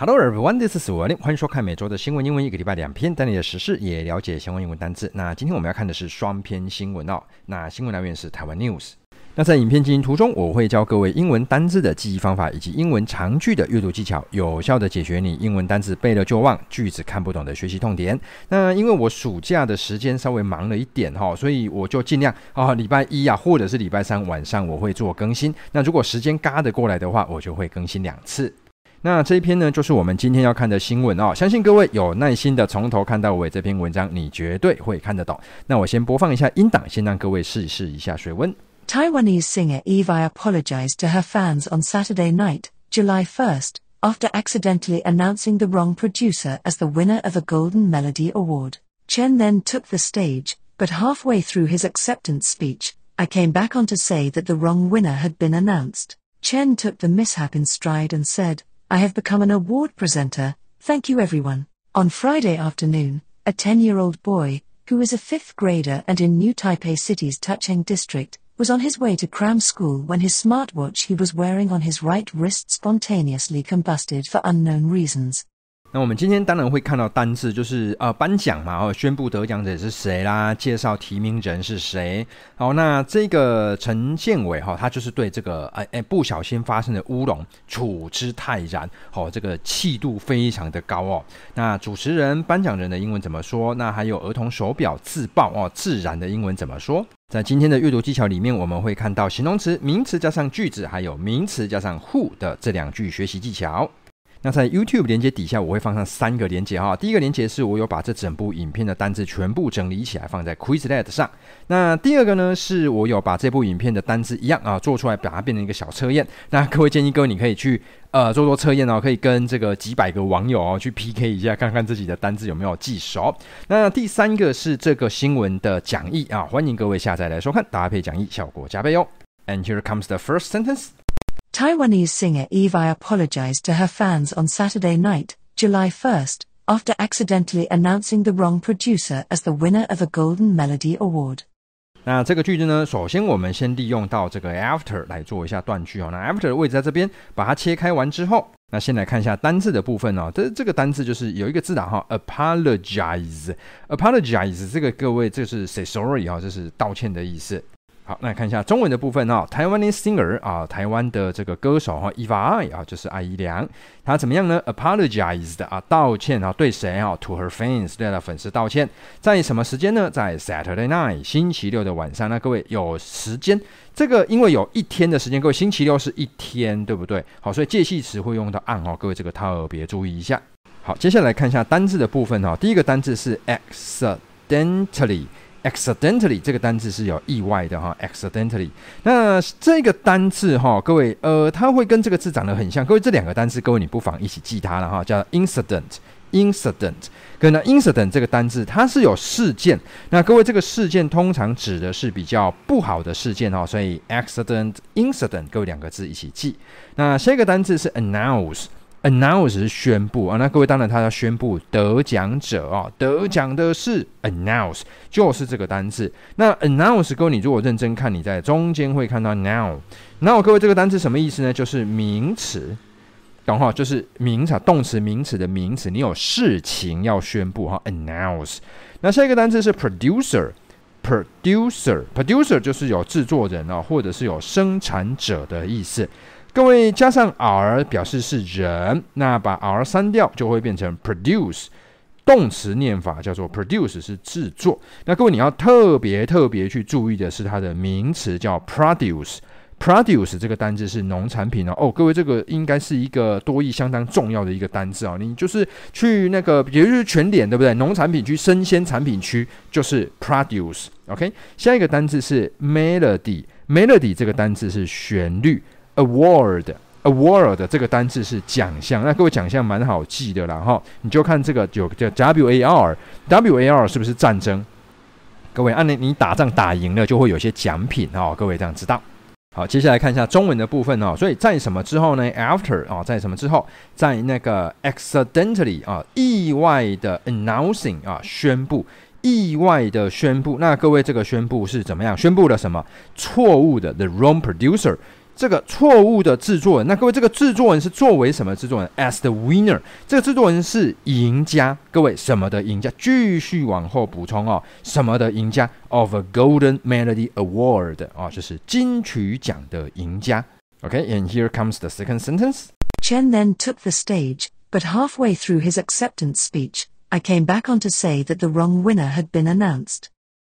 Hello everyone, this is w i l l i 欢迎收看每周的新闻英文，一个礼拜两篇，带你的时事也了解相关英文单字。那今天我们要看的是双篇新闻哦。那新闻来源是台湾 News。那在影片进行途中，我会教各位英文单字的记忆方法，以及英文长句的阅读技巧，有效的解决你英文单字背了就忘、句子看不懂的学习痛点。那因为我暑假的时间稍微忙了一点哈，所以我就尽量啊，礼拜一啊，或者是礼拜三晚上我会做更新。那如果时间嘎得过来的话，我就会更新两次。那这一篇呢，就是我们今天要看的新闻哦。相信各位有耐心的从头看到尾，这篇文章你绝对会看得懂。那我先播放一下音档，先让各位试试一下水温。Taiwanese singer Evie apologized to her fans on Saturday night, July 1st, after accidentally announcing the wrong producer as the winner of a Golden Melody Award. Chen then took the stage, but halfway through his acceptance speech, I came back on to say that the wrong winner had been announced. Chen took the mishap in stride and said, I have become an award presenter, thank you everyone. On Friday afternoon, a 10 year old boy, who is a fifth grader and in New Taipei City's Tucheng district, was on his way to cram school when his smartwatch he was wearing on his right wrist spontaneously combusted for unknown reasons. 那我们今天当然会看到单字，就是呃颁奖嘛，哦，宣布得奖者是谁啦，介绍提名人是谁。好，那这个陈建伟哈，他就是对这个哎哎不小心发生的乌龙处之泰然，好，这个气度非常的高哦。那主持人颁奖人的英文怎么说？那还有儿童手表自爆哦，自然的英文怎么说？在今天的阅读技巧里面，我们会看到形容词、名词加上句子，还有名词加上 who 的这两句学习技巧。那在 YouTube 连接底下，我会放上三个连接哈。第一个连接是我有把这整部影片的单字全部整理起来放在 Quizlet 上。那第二个呢，是我有把这部影片的单字一样啊做出来，把它变成一个小测验。那各位建议各位你可以去呃做做测验哦，可以跟这个几百个网友哦去 PK 一下，看看自己的单字有没有记熟。那第三个是这个新闻的讲义啊，欢迎各位下载来收看，搭配讲义效果加倍哦。And here comes the first sentence. Taiwanese singer Evie apologized to her fans on Saturday night, July 1st, after accidentally announcing the wrong producer as the winner of a Golden Melody Award. 那这个句子呢，首先我们先利用到这个 after 来做一下断句哦。那 after 的位置在这边，把它切开完之后，那先来看一下单字的部分哦。这这个单字就是有一个字打哈，apologize，apologize apologize, 这个各位这是 say sorry 哈，这是道歉的意思。 好，那看一下中文的部分哦。Taiwanese singer 啊，台湾的这个歌手哈，Evie 啊，就是艾怡良，他怎么样呢？Apologized 啊，道歉啊，对谁啊？To her fans，对他粉丝道歉。在什么时间呢？在 Saturday night，星期六的晚上。那各位有时间，这个因为有一天的时间，各位星期六是一天，对不对？好，所以介系词会用到 on 哦，各位这个特别注意一下。好，接下来看一下单字的部分哈。第一个单字是 accidentally。Accidentally 这个单字是有意外的哈，accidentally。那这个单字哈，各位呃，它会跟这个字长得很像。各位这两个单字，各位你不妨一起记它了哈，叫 incident，incident。跟那 incident 这个单字，它是有事件。那各位这个事件通常指的是比较不好的事件哈，所以 accident，incident，各位两个字一起记。那下一个单字是 announce。Announce 是宣布啊，那各位当然他要宣布得奖者啊，得奖的是 announce，就是这个单字。那 announce 各位你如果认真看，你在中间会看到 now。now 各位这个单字什么意思呢？就是名词，懂哈？就是名词，动词名词的名词，你有事情要宣布哈，announce。那下一个单字是 producer，producer，producer 就是有制作人啊，或者是有生产者的意思。各位加上 r 表示是人，那把 r 删掉就会变成 produce，动词念法叫做 produce 是制作。那各位你要特别特别去注意的是它的名词叫 produce，produce 这个单字是农产品哦。哦，各位这个应该是一个多义相当重要的一个单字啊。你就是去那个，也就是全点对不对？农产品区、生鲜产品区就是 produce。OK，下一个单字是 melody，melody 这个单字是旋律。Award，award 这个单字是奖项，那各位奖项蛮好记的啦哈，你就看这个有叫 W A R，W A R 是不是战争？各位按你你打仗打赢了就会有些奖品哦，各位这样知道。好，接下来看一下中文的部分哦，所以在什么之后呢？After 啊，在什么之后？在那个 accidentally 啊，意外的 announcing 啊，宣布，意外的宣布。那各位这个宣布是怎么样？宣布了什么？错误的 the wrong producer。这个错误的制作人。那各位，这个制作人是作为什么制作人？As the winner，这个制作人是赢家。各位，什么的赢家？继续往后补充哦，什么的赢家？Of a Golden Melody Award 哦，就是金曲奖的赢家。OK，and、okay, here comes the second sentence. Chen then took the stage, but halfway through his acceptance speech, I came back on to say that the wrong winner had been announced.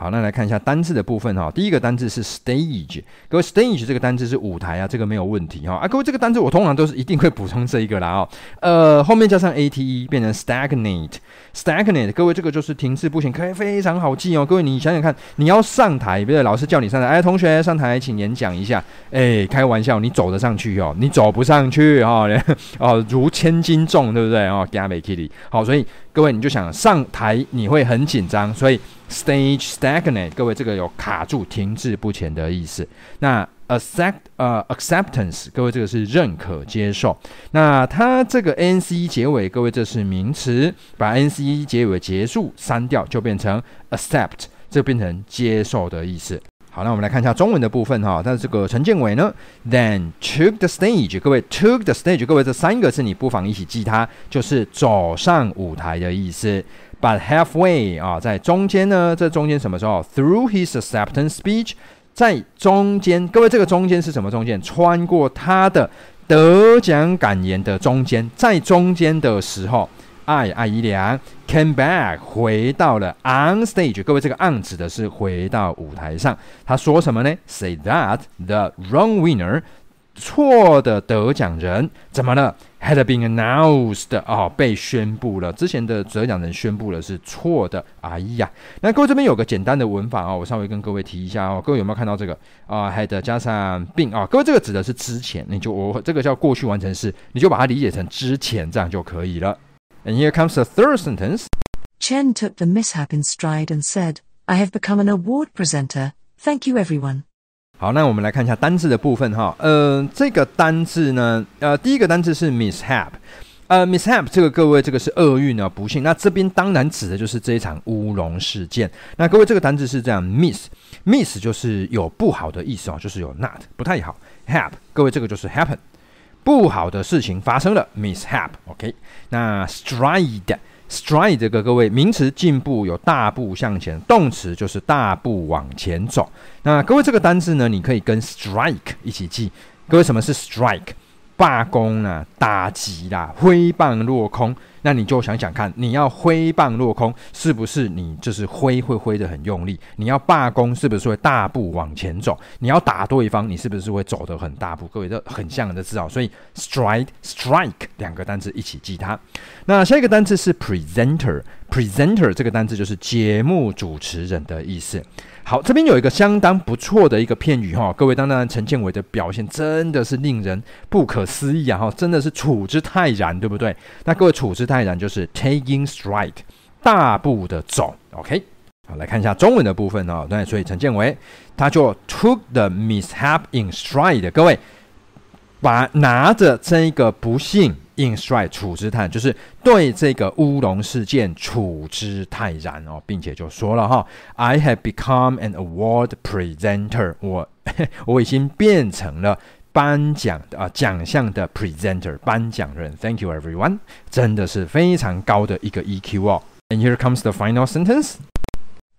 好，那来看一下单字的部分哈。第一个单字是 stage，各位 stage 这个单字是舞台啊，这个没有问题哈。啊，各位这个单字我通常都是一定会补充这一个啦哦。呃，后面加上 ate 变成 stagnate，stagnate，各位这个就是停滞不前，可以非常好记哦。各位你想想看，你要上台，比如老师叫你上台，哎，同学上台请演讲一下，哎，开玩笑，你走得上去哦？你走不上去哈，哦，如千斤重，对不对哦？加美 kitty，好，所以各位你就想上台你会很紧张，所以。Stage stagnate，各位这个有卡住、停滞不前的意思。那 accept 呃 acceptance，各位这个是认可、接受。那它这个 nc 结尾，各位这是名词，把 nc 结尾结束删掉，就变成 accept，这变成接受的意思。好，那我们来看一下中文的部分哈。但是这个陈建伟呢，then took the stage，各位 took the stage，各位这三个字你不妨一起记它，就是走上舞台的意思。But halfway 啊，在中间呢，这中间什么时候？Through his acceptance speech，在中间，各位这个中间是什么中间？穿过他的得奖感言的中间，在中间的时候，艾艾怡良 came back 回到了 on stage，各位这个 on 指的是回到舞台上，他说什么呢？Say that the wrong winner。错的得奖人怎么了？Had been announced 哦，被宣布了。之前的得奖人宣布了是错的。哎呀，那各位这边有个简单的文法哦，我稍微跟各位提一下哦。各位有没有看到这个啊？Had 加上 been 啊，各位这个指的是之前，你就我这个叫过去完成式，你就把它理解成之前这样就可以了。And here comes the third sentence. Chen took the mishap in stride and said, "I have become an award presenter. Thank you, everyone." 好，那我们来看一下单字的部分哈。呃，这个单字呢，呃，第一个单字是 mishap，呃，mishap 这个各位这个是厄运啊，不幸。那这边当然指的就是这一场乌龙事件。那各位这个单字是这样，miss，miss 就是有不好的意思哦，就是有 not 不太好。hap，各位这个就是 happen， 不好的事情发生了，mishap。OK，那 stride。Stride 这个各位名词进步有大步向前，动词就是大步往前走。那各位这个单字呢，你可以跟 strike 一起记。各位什么是 strike？罢工啊，打击啦，挥棒落空。那你就想想看，你要挥棒落空，是不是你就是挥会挥得很用力？你要罢工，是不是会大步往前走？你要打对方，你是不是会走得很大步？各位都很像的字哦，所以 stride strike 两个单词一起记它。那下一个单词是 presenter，presenter 这个单字就是节目主持人的意思。好，这边有一个相当不错的一个片语哈，各位，当然陈建伟的表现真的是令人不可思议啊哈，真的是处之泰然，对不对？那各位处之泰然就是 taking stride，大步的走，OK。好，来看一下中文的部分哦，对，所以陈建伟他就 took the mishap in stride，各位把拿着这个不幸。In stride 处之泰，就是对这个乌龙事件处之泰然哦，并且就说了哈，I have become an award presenter，我我已经变成了颁奖的啊奖项的 presenter 颁奖人。Thank you everyone，真的是非常高的一个 EQ 哦。And here comes the final sentence.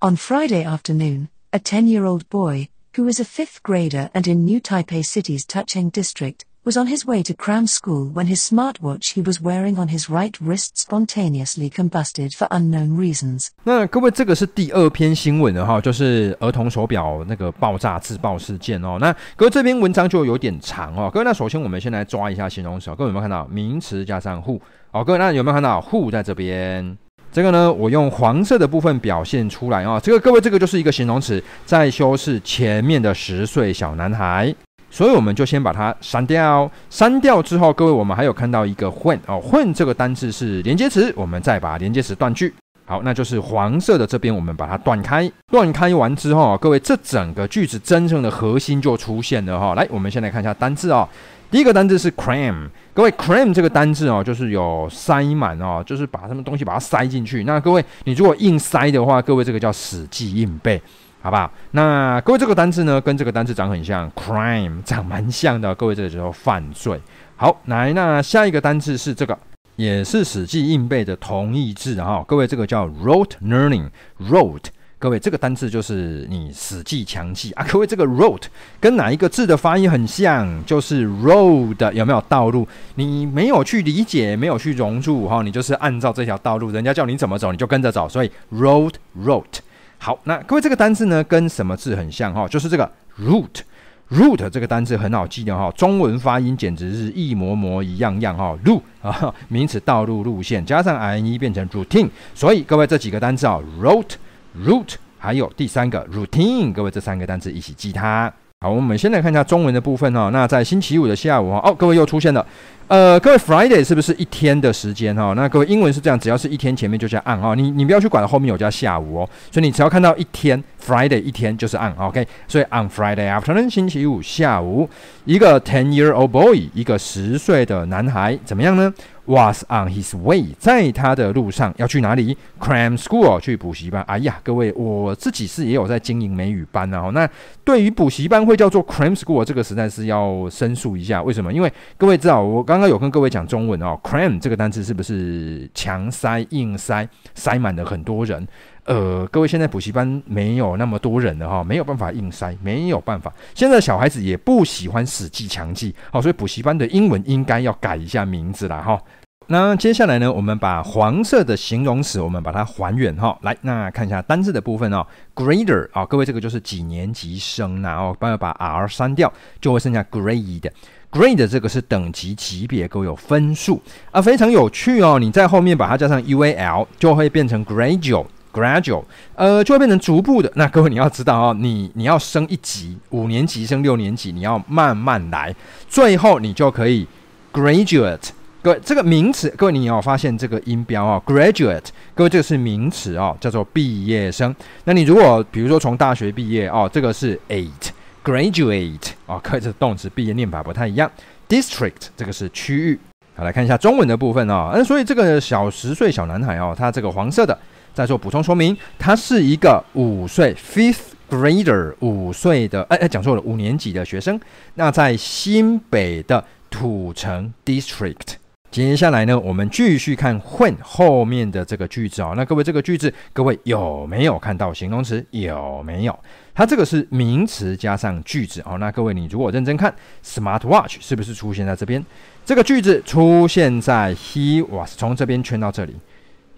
On Friday afternoon, a 10-year-old boy who is a fifth grader and in New Taipei City's Tucheng district. was on his way to cram school when his smartwatch he was wearing on his right wrist spontaneously combusted for unknown reasons。那各位，这个是第二篇新闻的哈，就是儿童手表那个爆炸自爆事件哦。那各位这篇文章就有点长哦。各位，那首先我们先来抓一下形容词。各位有没有看到名词加上 who？哦，各位，那有没有看到 who 在这边？这个呢，我用黄色的部分表现出来啊。这个各位，这个就是一个形容词，在修饰前面的十岁小男孩。所以我们就先把它删掉，删掉之后，各位我们还有看到一个 when 哦，when 这个单字是连接词，我们再把连接词断句，好，那就是黄色的这边我们把它断开，断开完之后，各位这整个句子真正的核心就出现了哈。来，我们先来看一下单字哦，第一个单字是 cram，各位 cram 这个单字哦，就是有塞满哦，就是把什么东西把它塞进去。那各位你如果硬塞的话，各位这个叫死记硬背。好不好？那各位这个单字呢，跟这个单字长很像，crime 长蛮像的。各位这个时候犯罪。好，来，那下一个单字是这个，也是死记硬背的同义字哈。各位这个叫 rote learning，rote。各位这个单字就是你死记强记啊。各位这个 rote 跟哪一个字的发音很像？就是 road 有没有道路？你没有去理解，没有去融入哈，你就是按照这条道路，人家叫你怎么走，你就跟着走。所以 road rote。好，那各位这个单字呢，跟什么字很像哈？就是这个 root，root 这个单字很好记的哈，中文发音简直是一模模一样样哈。路啊，名词道路路线，加上 ine 变成 routine，所以各位这几个单字啊 root，root，还有第三个 routine，各位这三个单字一起记它。好，我们先来看一下中文的部分哈。那在星期五的下午哈，哦，各位又出现了。呃，各位，Friday 是不是一天的时间哈？那各位，英文是这样，只要是一天前面就加 on 哈，你你不要去管后面有加下午哦。所以你只要看到一天，Friday 一天就是 on，OK。所以 on Friday afternoon，星期五下午，一个 ten-year-old boy，一个十岁的男孩，怎么样呢？Was on his way，在他的路上要去哪里？Cram school 去补习班。哎呀，各位，我自己是也有在经营美语班啊。那对于补习班会叫做 Cram school，这个实在是要申诉一下。为什么？因为各位知道，我刚刚有跟各位讲中文哦，Cram 这个单词是不是强塞、硬塞、塞满了很多人？呃，各位现在补习班没有那么多人了哈，没有办法硬塞，没有办法。现在小孩子也不喜欢死记强记，好，所以补习班的英文应该要改一下名字了哈。那接下来呢，我们把黄色的形容词，我们把它还原哈。来，那看一下单字的部分哦，grader 啊，各位这个就是几年级生，然后帮我把 r 删掉，就会剩下 grade。grade 这个是等级级别，各位有分数啊，非常有趣哦。你在后面把它加上 ual，就会变成 gradual Gradual，呃，就会变成逐步的。那各位你要知道哦，你你要升一级，五年级升六年级，你要慢慢来，最后你就可以 graduate。各位，这个名词，各位你有发现这个音标啊？Graduate，各位这个是名词哦，叫做毕业生。那你如果比如说从大学毕业哦，这个是 eight，graduate 哦，各位这动词毕业念法不太一样。District 这个是区域。好，来看一下中文的部分哦。嗯，所以这个小十岁小男孩哦，他这个黄色的，再做补充说明，他是一个五岁 fifth grader，五岁的，哎哎，讲错了，五年级的学生。那在新北的土城 District。接下来呢，我们继续看 when 后面的这个句子哦。那各位，这个句子各位有没有看到形容词？有没有？它这个是名词加上句子哦。那各位，你如果认真看，smart watch 是不是出现在这边？这个句子出现在 he was 从这边圈到这里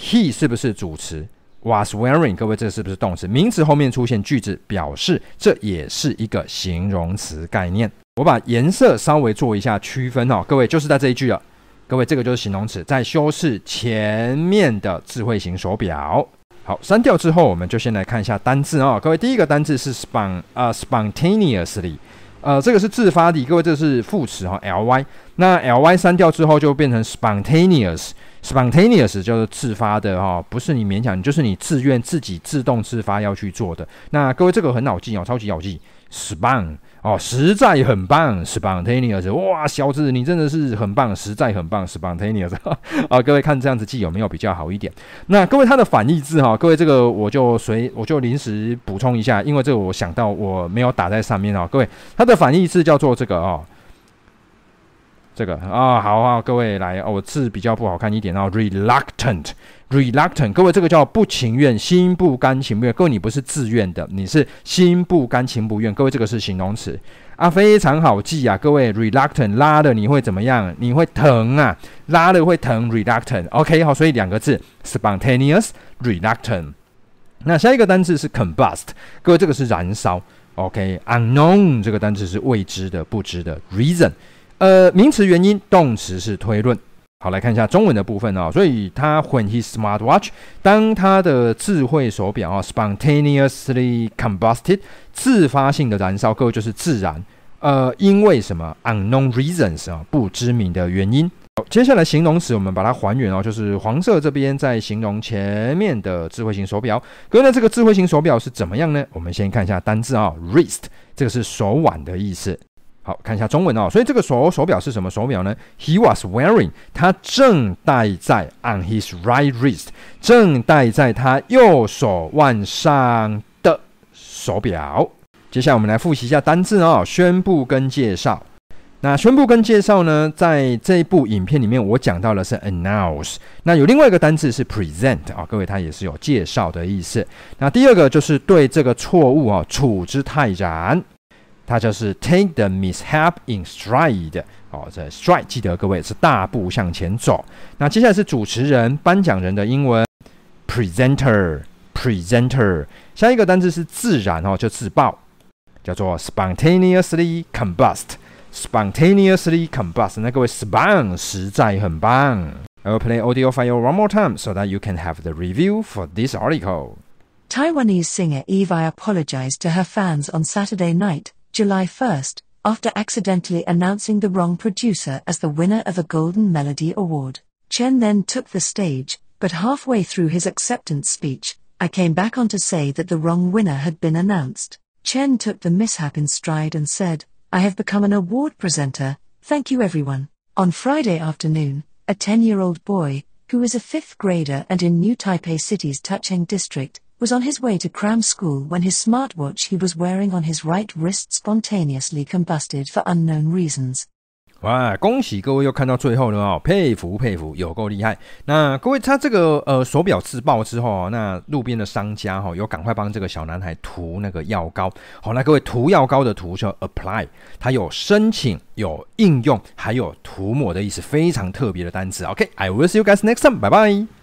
，he 是不是主词？was wearing 各位，这是不是动词？名词后面出现句子，表示这也是一个形容词概念。我把颜色稍微做一下区分哦。各位，就是在这一句了。各位，这个就是形容词，在修饰前面的智慧型手表。好，删掉之后，我们就先来看一下单字啊、各位，第一个单字是 spon 啊、spontaneously，呃，这个是自发的。各位，这是副词哈、ly。那 ly 删掉之后，就变成 spontaneous。Spontaneous 就是自发的哈、哦，不是你勉强，就是你自愿自己自动自发要去做的。那各位，这个很好记哦，超级好记，spon。哦，实在很棒，spontaneous，哇，小子，你真的是很棒，实在很棒，spontaneous。啊，各位看这样子记有没有比较好一点？那各位它的反义字哈，各位这个我就随我就临时补充一下，因为这个我想到我没有打在上面啊。各位它的反义字叫做这个哦。这个啊，好啊，各位来，哦，我字比较不好看一点哦，reluctant，reluctant，各位这个叫不情愿，心不甘情不愿。各位你不是自愿的，你是心不甘情不愿。各位这个是形容词啊，非常好记啊。各位 reluctant 拉了你会怎么样？你会疼啊，拉了会疼。reluctant OK 好，所以两个字 spontaneous reluctant。那下一个单词是 combust，各位这个是燃烧。OK，unknown 这个单词是未知的、不知的。reason 呃，名词原因，动词是推论。好，来看一下中文的部分哦。所以他 when his smartwatch，当他的智慧手表啊，spontaneously combusted，自发性的燃烧，各位就是自燃。呃，因为什么？unknown reasons 啊，不知名的原因。好，接下来形容词我们把它还原哦，就是黄色这边在形容前面的智慧型手表。各位呢，这个智慧型手表是怎么样呢？我们先看一下单字啊，wrist，这个是手腕的意思。好，看一下中文哦，所以这个手手表是什么手表呢？He was wearing，他正戴在 on his right wrist，正戴在他右手腕上的手表。接下来我们来复习一下单字哦，宣布跟介绍。那宣布跟介绍呢，在这一部影片里面，我讲到的是 announce。那有另外一个单字是 present 啊、哦，各位它也是有介绍的意思。那第二个就是对这个错误啊处之泰然，它就是 take the mishap in stride。哦，这 stride 记得各位是大步向前走。那接下来是主持人、颁奖人的英文 presenter，presenter presenter。下一个单字是自燃哦，就自爆。叫做 spontaneously combust, spontaneously combust。那各位 spun 实在很棒。I will play audio file one more time so that you can have the review for this article. Taiwanese singer Evie apologized to her fans on Saturday night, July 1st, after accidentally announcing the wrong producer as the winner of a Golden Melody Award. Chen then took the stage, but halfway through his acceptance speech, I came back on to say that the wrong winner had been announced. Chen took the mishap in stride and said, I have become an award presenter, thank you everyone. On Friday afternoon, a 10 year old boy, who is a fifth grader and in New Taipei City's Tacheng district, was on his way to cram school when his smartwatch he was wearing on his right wrist spontaneously combusted for unknown reasons. 哇！恭喜各位又看到最后了哦，佩服佩服，有够厉害。那各位，他这个呃手表自爆之后，那路边的商家哈、哦，有赶快帮这个小男孩涂那个药膏。好，那各位涂药膏的涂叫 apply，它有申请、有应用，还有涂抹的意思，非常特别的单词。OK，I、will see you guys next time，拜拜。